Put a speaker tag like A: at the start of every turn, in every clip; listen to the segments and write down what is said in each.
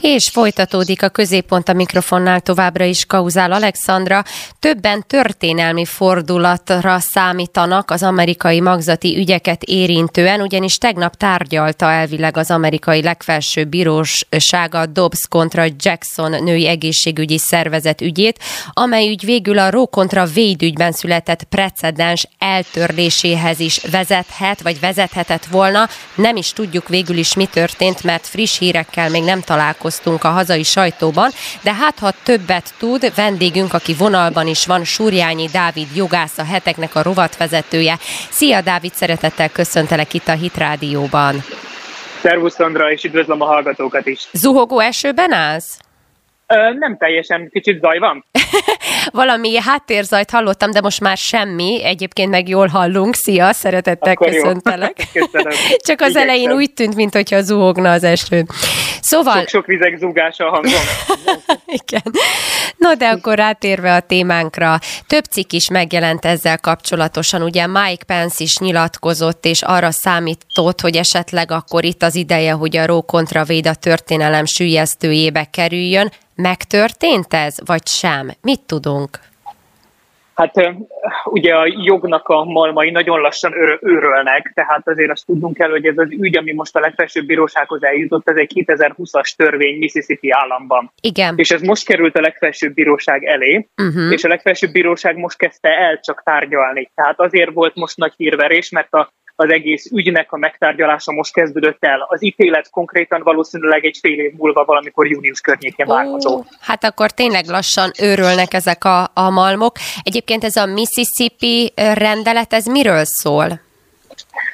A: És folytatódik a középpont a mikrofonnál továbbra is Kauzál Alexandra. Többen történelmi fordulatra számítanak az amerikai magzati ügyeket érintően, ugyanis tegnap tárgyalta elvileg az amerikai legfelsőbb bírósága Dobbs kontra Jackson női egészségügyi szervezet ügyét, amely ügy végül a Roe kontra Wade ügyben született precedens eltörléséhez is vezethet, vagy vezethetett volna. Nem is tudjuk végül is mi történt, mert friss hírekkel még nem találkoztunk a hazai sajtóban, de hát ha többet tud, vendégünk, aki vonalban is van, Súrjányi Dávid jogász, a heteknek a rovatvezetője. Szia Dávid, szeretettel köszöntelek itt a Hit Rádióban.
B: Szervusz Szandra, és üdvözlöm a hallgatókat is.
A: Zuhogó esőben állsz?
B: Ö, nem teljesen, kicsit zaj van.
A: Valami háttérzajt hallottam, de most már semmi. Egyébként meg jól hallunk. Szia, szeretettel Akkor köszöntelek. Csak az Igyekszem. elején úgy tűnt, mintha zuhogna az eső.
B: Szóval... Sok-sok vizek zúgása a hangom.
A: Igen. No, de akkor rátérve a témánkra, több cikk is megjelent ezzel kapcsolatosan. Ugye Mike Pence is nyilatkozott, és arra számított, hogy esetleg akkor itt az ideje, hogy a Ró kontra Véda történelem sűjesztőjébe kerüljön. Megtörtént ez, vagy sem? Mit tudunk?
B: Hát ugye a jognak a malmai nagyon lassan őr- őrölnek, tehát azért azt tudnunk kell, hogy ez az ügy, ami most a legfelsőbb bírósághoz eljutott, ez egy 2020-as törvény Mississippi államban.
A: Igen.
B: És ez most került a legfelsőbb bíróság elé, uh-huh. és a legfelsőbb bíróság most kezdte el csak tárgyalni. Tehát azért volt most nagy hírverés, mert a az egész ügynek a megtárgyalása most kezdődött el. Az ítélet konkrétan valószínűleg egy fél év múlva valamikor június környékén várható.
A: Hát akkor tényleg lassan őrölnek ezek a, a malmok. Egyébként ez a Mississippi rendelet, ez miről szól?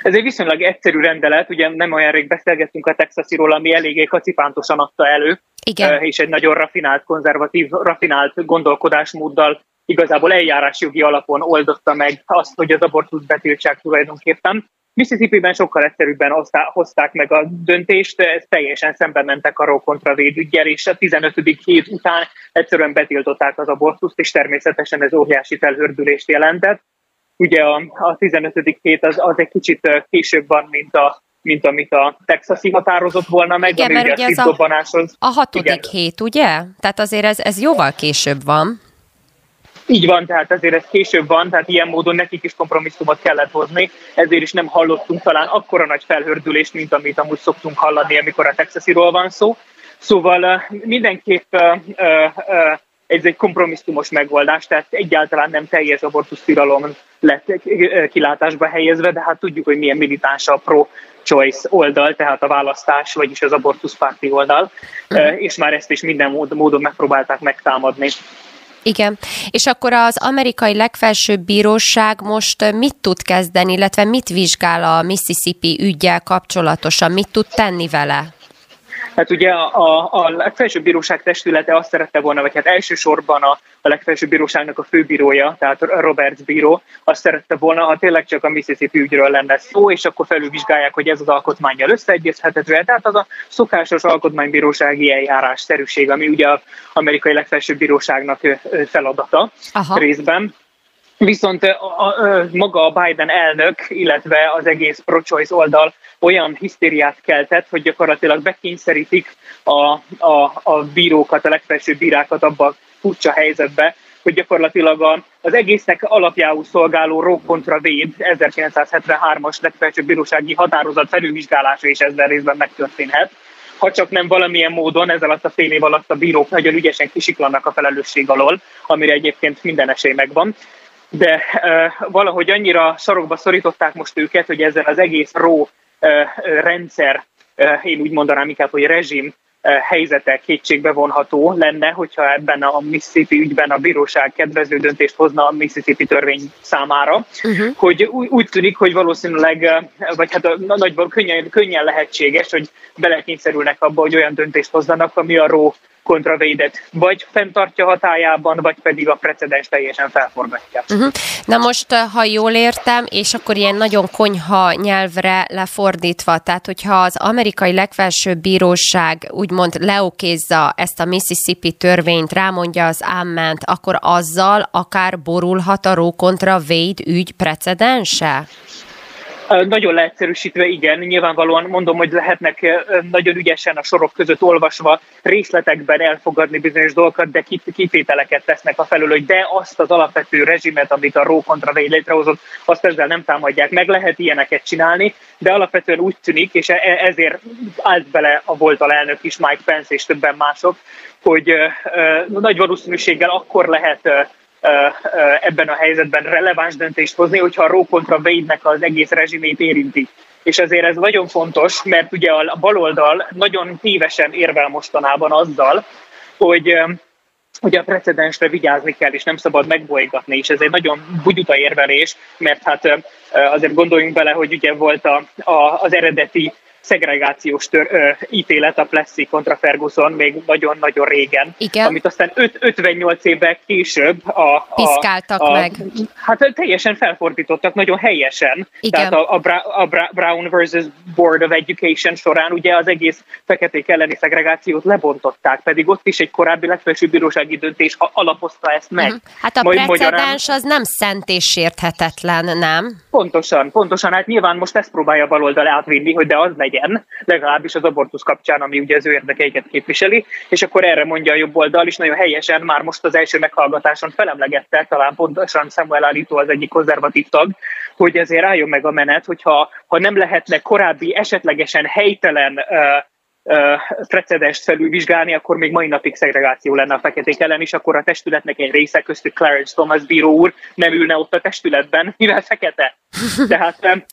B: Ez egy viszonylag egyszerű rendelet, ugye nem olyan rég beszélgettünk a texasiról, ami eléggé kacipántosan adta elő,
A: Igen.
B: és egy nagyon rafinált, konzervatív, rafinált gondolkodásmóddal igazából eljárásjogi alapon oldotta meg azt, hogy az abortusz betiltsák tulajdonképpen. Mississippi-ben sokkal egyszerűbben hozták meg a döntést, ez teljesen szembe mentek a Roe kontra védügyel, és a 15. hét után egyszerűen betiltották az abortuszt, és természetesen ez óriási felhördülést jelentett. Ugye a, a 15. hét az, az egy kicsit később van, mint a mint amit a texasi határozott volna meg,
A: Igen, mert ugye ez a, a hatodik Igen. hét, ugye? Tehát azért ez, ez jóval később van.
B: Így van, tehát ezért ez később van, tehát ilyen módon nekik is kompromisszumot kellett hozni, ezért is nem hallottunk talán akkora nagy felhördülést, mint amit amúgy szoktunk hallani, amikor a Texasiról van szó. Szóval mindenképp ez egy kompromisszumos megoldás, tehát egyáltalán nem teljes abortusztiralom lett kilátásba helyezve, de hát tudjuk, hogy milyen militáns a pro-choice oldal, tehát a választás, vagyis az abortuszpárti oldal, uh-huh. és már ezt is minden módon megpróbálták megtámadni.
A: Igen, és akkor az amerikai legfelsőbb bíróság most mit tud kezdeni, illetve mit vizsgál a Mississippi ügyel kapcsolatosan, mit tud tenni vele?
B: Hát ugye a, a legfelsőbb bíróság testülete azt szerette volna, vagy hát elsősorban a, a legfelsőbb bíróságnak a főbírója, tehát Roberts bíró, azt szerette volna, ha tényleg csak a Mississippi ügyről lenne szó, és akkor felülvizsgálják, hogy ez az alkotmányjal összeegyeztethető Tehát az a szokásos alkotmánybírósági eljárás szerűség, ami ugye az amerikai legfelsőbb bíróságnak feladata Aha. részben. Viszont a, a, maga a Biden elnök, illetve az egész pro-choice oldal olyan hisztériát keltett, hogy gyakorlatilag bekényszerítik a, a, a bírókat, a legfelsőbb bírákat abba a furcsa helyzetbe, hogy gyakorlatilag a, az egésznek alapjául szolgáló Roe kontra Véd 1973-as legfelsőbb bírósági határozat felülvizsgálása is ezzel részben megtörténhet. Ha csak nem valamilyen módon ez alatt a fél év alatt a bírók nagyon ügyesen kisiklanak a felelősség alól, amire egyébként minden esély megvan de uh, valahogy annyira sarokba szorították most őket, hogy ezzel az egész ró uh, rendszer, uh, én úgy mondanám inkább, hogy rezsim helyzete kétségbe vonható lenne, hogyha ebben a Mississippi ügyben a bíróság kedvező döntést hozna a Mississippi törvény számára, uh-huh. hogy úgy tűnik, hogy valószínűleg, vagy hát nagyban könnyen, könnyen lehetséges, hogy belekényszerülnek abba, hogy olyan döntést hozzanak, ami a ró kontravédet vagy fenntartja hatájában, vagy pedig a precedens teljesen felforgatja. Uh-huh.
A: Na most, ha jól értem, és akkor ilyen nagyon konyha nyelvre lefordítva, tehát hogyha az amerikai legfelsőbb bíróság úgymond leokézza ezt a Mississippi törvényt, rámondja az ámment, akkor azzal akár borulhat a Roe kontra Wade ügy precedense?
B: Nagyon leegyszerűsítve, igen, nyilvánvalóan mondom, hogy lehetnek nagyon ügyesen a sorok között olvasva részletekben elfogadni bizonyos dolgokat, de kitételeket tesznek a felül, hogy de azt az alapvető rezsimet, amit a Roe kontra létrehozott, azt ezzel nem támadják. Meg lehet ilyeneket csinálni, de alapvetően úgy tűnik, és e-, ezért állt bele a volt elnök is, Mike Pence és többen mások, hogy nagy valószínűséggel akkor lehet ebben a helyzetben releváns döntést hozni, hogyha a Roe kontra Wade-nek az egész rezsimét érinti. És ezért ez nagyon fontos, mert ugye a baloldal nagyon tévesen érvel mostanában azzal, hogy hogy a precedensre vigyázni kell, és nem szabad megbolygatni, és ez egy nagyon bugyuta érvelés, mert hát azért gondoljunk bele, hogy ugye volt a, a, az eredeti szegregációs tör, ö, ítélet a Plessy kontra Ferguson még nagyon-nagyon régen,
A: Igen.
B: amit aztán öt, 58 évvel később a, a,
A: Piszkáltak a, meg.
B: Hát teljesen felfordítottak, nagyon helyesen.
A: Igen.
B: Tehát a, a, a Brown versus Board of Education során ugye az egész feketék elleni szegregációt lebontották, pedig ott is egy korábbi legfelsőbb bírósági döntés alapozta ezt meg. Uh-huh.
A: Hát a Majd precedens az nem szent és sérthetetlen, nem?
B: Pontosan, pontosan. Hát nyilván most ezt próbálja baloldal átvinni, hogy de az megy legyen, legalábbis az abortusz kapcsán, ami ugye az ő érdekeiket képviseli, és akkor erre mondja a jobb oldal is nagyon helyesen, már most az első meghallgatáson felemlegette, talán pontosan Samuel Alito az egyik konzervatív tag, hogy ezért álljon meg a menet, hogyha ha nem lehetne korábbi esetlegesen helytelen uh, precedest felülvizsgálni, akkor még mai napig szegregáció lenne a feketék ellen is, akkor a testületnek egy része köztük Clarence Thomas bíró úr nem ülne ott a testületben, mivel fekete. Tehát,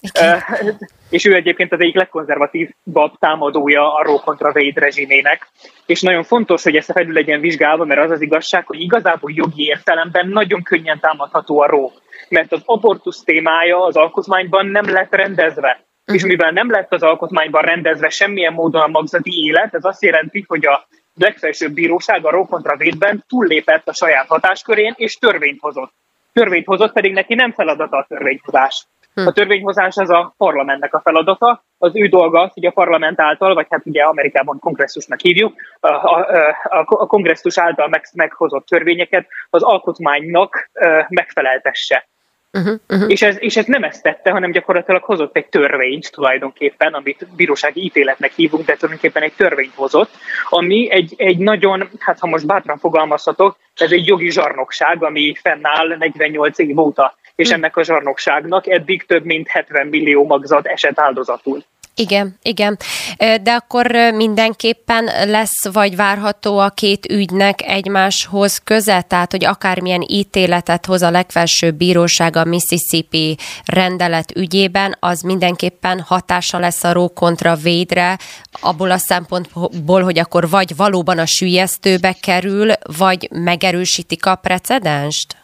B: és ő egyébként az egyik legkonzervatívabb támadója a Roe kontra Wade rezsimének. És nagyon fontos, hogy ezt felül legyen vizsgálva, mert az az igazság, hogy igazából jogi értelemben nagyon könnyen támadható a Roe. Mert az abortusz témája az alkotmányban nem lett rendezve és mivel nem lett az alkotmányban rendezve semmilyen módon a magzati élet, ez azt jelenti, hogy a legfelsőbb bíróság a Rókontra védben túllépett a saját hatáskörén, és törvényt hozott. Törvényt hozott, pedig neki nem feladata a törvényhozás. Hm. A törvényhozás az a parlamentnek a feladata, az ő dolga az, hogy a parlament által, vagy hát ugye Amerikában kongresszusnak hívjuk, a, a, a, a kongresszus által meg, meghozott törvényeket az alkotmánynak megfeleltesse. Uh-huh, uh-huh. És, ez, és ez nem ezt tette, hanem gyakorlatilag hozott egy törvényt tulajdonképpen, amit bírósági ítéletnek hívunk, de tulajdonképpen egy törvényt hozott, ami egy, egy nagyon, hát ha most bátran fogalmazhatok, ez egy jogi zsarnokság, ami fennáll 48 év óta, és uh-huh. ennek a zsarnokságnak eddig több mint 70 millió magzat esett áldozatul.
A: Igen, igen. De akkor mindenképpen lesz vagy várható a két ügynek egymáshoz köze, tehát hogy akármilyen ítéletet hoz a legfelsőbb bíróság a Mississippi rendelet ügyében, az mindenképpen hatása lesz a Roe kontra Védre, abból a szempontból, hogy akkor vagy valóban a sülyeztőbe kerül, vagy megerősítik a precedenst?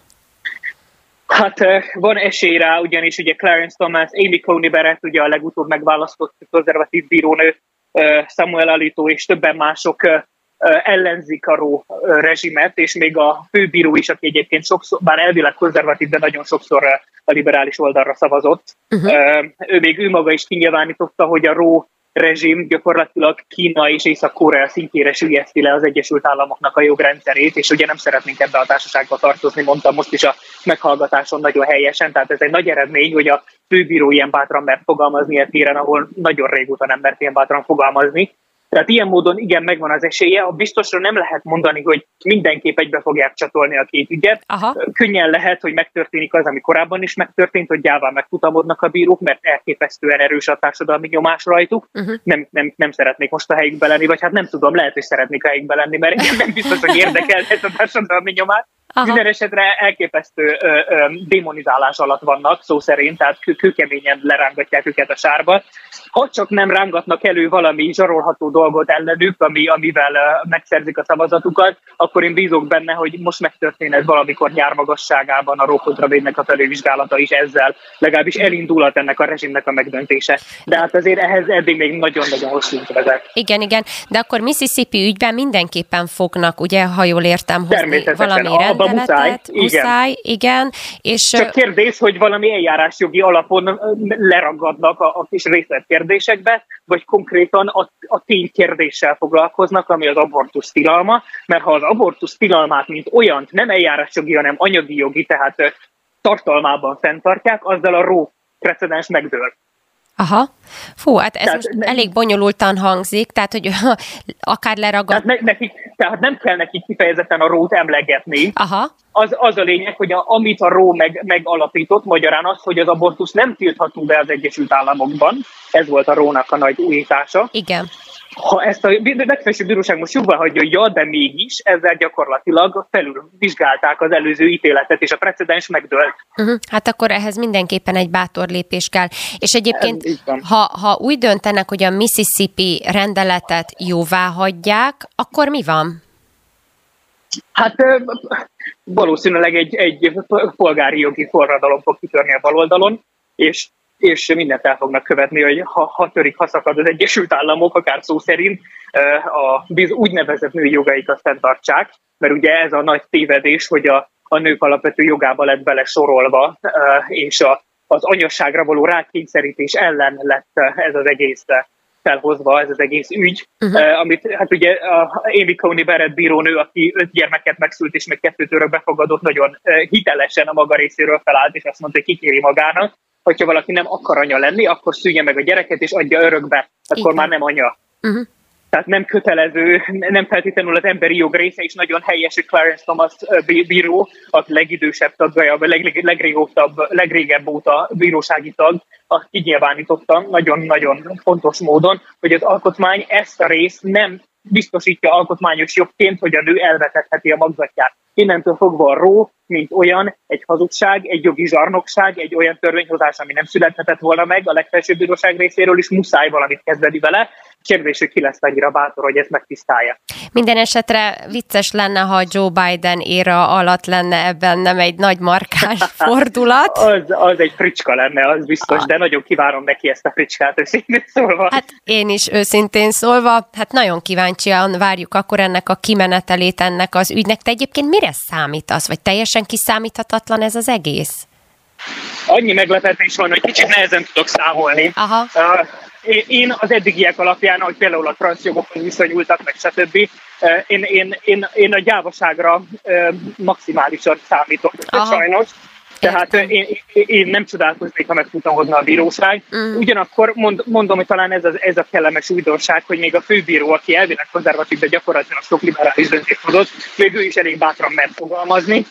B: Hát van esély rá, ugyanis ugye Clarence Thomas, Amy Coney Barrett, ugye a legutóbb megválasztott konzervatív bírónő, Samuel Alito és többen mások ellenzik a ró rezsimet, és még a főbíró is, aki egyébként sokszor, bár elvileg konzervatív, de nagyon sokszor a liberális oldalra szavazott. Uh-huh. Ő még ő maga is kinyilvánította, hogy a ró rezsim gyakorlatilag Kína és Észak-Korea szintjére sülyezti le az Egyesült Államoknak a jogrendszerét, és ugye nem szeretnénk ebbe a társaságba tartozni, mondtam most is a meghallgatáson nagyon helyesen, tehát ez egy nagy eredmény, hogy a főbíró ilyen bátran mert fogalmazni ilyen téren, ahol nagyon régóta nem mert ilyen bátran fogalmazni, tehát ilyen módon igen, megvan az esélye. A biztosra nem lehet mondani, hogy mindenképp egybe fogják csatolni a két ügyet. Aha. Könnyen lehet, hogy megtörténik az, ami korábban is megtörtént, hogy gyáván megfutamodnak a bírók, mert elképesztően erős a társadalmi nyomás rajtuk. Uh-huh. Nem, nem, nem szeretnék most a helyükbe lenni, vagy hát nem tudom, lehet, hogy szeretnék a helyükbe lenni, mert nem biztos, hogy érdekel ez a társadalmi nyomás. Aha. Minden esetre elképesztő ö, ö, démonizálás alatt vannak, szó szerint, tehát kőkeményen lerángatják őket a sárba. Ha csak nem rángatnak elő valami zsarolható dolgot ellenük, ami, amivel megszerzik a szavazatukat, akkor én bízok benne, hogy most megtörténhet valamikor nyár magasságában a Rókodra a felővizsgálata is ezzel, legalábbis elindulhat ennek a rezsimnek a megdöntése. De hát azért ehhez eddig még nagyon-nagyon hosszú vezet.
A: Igen, igen, de akkor Mississippi ügyben mindenképpen fognak, ugye, ha jól értem, hozni valami rendeletet. Muszáj, muszáj, igen. És
B: Csak kérdés, hogy valami eljárásjogi alapon leragadnak a, a kis részletkérdésekbe, vagy konkrétan a, a ténykérdéssel foglalkoznak, ami az abortusz tilalma, mert ha az abortusz tilalmát, mint olyant nem eljárásjogi, hanem anyagi jogi, tehát tartalmában fenntartják, azzal a ró precedens megdől.
A: Aha. Fú, hát ez tehát, most ne, elég bonyolultan hangzik, tehát hogy akár leragad.
B: Tehát, ne, nekik, tehát nem kell nekik kifejezetten a rót emlegetni.
A: Aha.
B: Az, az a lényeg, hogy a, amit a ró meg, megalapított, magyarán az, hogy az abortusz nem tiltható be az Egyesült Államokban. Ez volt a rónak a nagy újítása.
A: Igen
B: ha ezt a legfelsőbb bíróság most jóvá hagyja, ja, de mégis ezzel gyakorlatilag felül vizsgálták az előző ítéletet, és a precedens megdőlt.
A: Uh-huh. Hát akkor ehhez mindenképpen egy bátor lépés kell. És egyébként, ha, ha úgy döntenek, hogy a Mississippi rendeletet jóvá hagyják, akkor mi van?
B: Hát valószínűleg egy, egy polgári jogi forradalom fog kitörni a baloldalon, és és mindent el fognak követni, hogy ha, ha törik, ha szakad az Egyesült Államok, akár szó szerint, a biz, úgynevezett női jogaikat fenntartsák, mert ugye ez a nagy tévedés, hogy a, a nők alapvető jogába lett bele sorolva, és a, az anyasságra való rákényszerítés ellen lett ez az egész felhozva, ez az egész ügy, uh-huh. amit hát ugye a Amy Coney Barrett bírónő, aki öt gyermeket megszült és még kettőt örök befogadott, nagyon hitelesen a maga részéről felállt, és azt mondta, hogy kikéri magának, hogyha valaki nem akar anya lenni, akkor szülje meg a gyereket, és adja örökbe, akkor Igen. már nem anya. Uh-huh. Tehát nem kötelező, nem feltétlenül az emberi jog része, és nagyon helyes, hogy Clarence Thomas bíró, a legidősebb tagja, vagy leg, legrégóbb, legrégebb óta bírósági tag, azt kinyilvánította nagyon-nagyon fontos módon, hogy az alkotmány ezt a részt nem biztosítja alkotmányos jogként, hogy a nő elvetetheti a magzatját. Innentől fogva a ró, mint olyan, egy hazugság, egy jogi zsarnokság, egy olyan törvényhozás, ami nem születhetett volna meg a legfelsőbb bíróság részéről, is muszáj valamit kezdeni vele. Kérdés, hogy ki lesz annyira bátor, hogy ezt megtisztálja.
A: Minden esetre vicces lenne, ha Joe Biden éra alatt lenne ebben nem egy nagy markás fordulat.
B: az, az egy fricska lenne, az biztos, ah. de nagyon kívánom neki ezt a fricskát, őszintén szólva.
A: Hát én is őszintén szólva, hát nagyon kíváncsian várjuk akkor ennek a kimenetelét ennek az ügynek. Te egyébként mire számítasz, vagy teljesen kiszámíthatatlan ez az egész?
B: Annyi meglepetés van, hogy kicsit nehezen tudok számolni.
A: Aha.
B: Uh, én az eddigiek alapján, hogy például a transzjogokhoz viszonyultak, meg stb., én, én, én, én a gyávaságra maximálisan számítok, Aha. sajnos. Tehát én, én nem csodálkoznék, ha meg tudtam hozni a bíróság. Mm. Ugyanakkor mond, mondom, hogy talán ez, az, ez a kellemes újdonság, hogy még a főbíró, aki elvileg konzervatív, de gyakorlatilag sok liberális döntést hozott, még ő is elég bátran mert fogalmazni.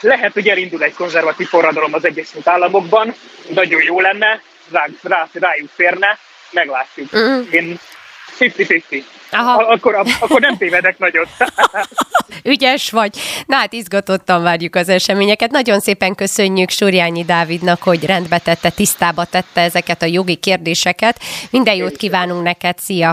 B: Lehet, hogy elindul egy konzervatív forradalom az Egyesült Államokban, nagyon jó lenne, rá, rá, rájuk férne, meglátjuk. Mm. Én 50-50. Aha. Akkor, akkor nem tévedek nagyot.
A: Ügyes vagy. Na hát izgatottan várjuk az eseményeket. Nagyon szépen köszönjük Surjányi Dávidnak, hogy rendbe tette, tisztába tette ezeket a jogi kérdéseket. Minden jót kívánunk neked, szia!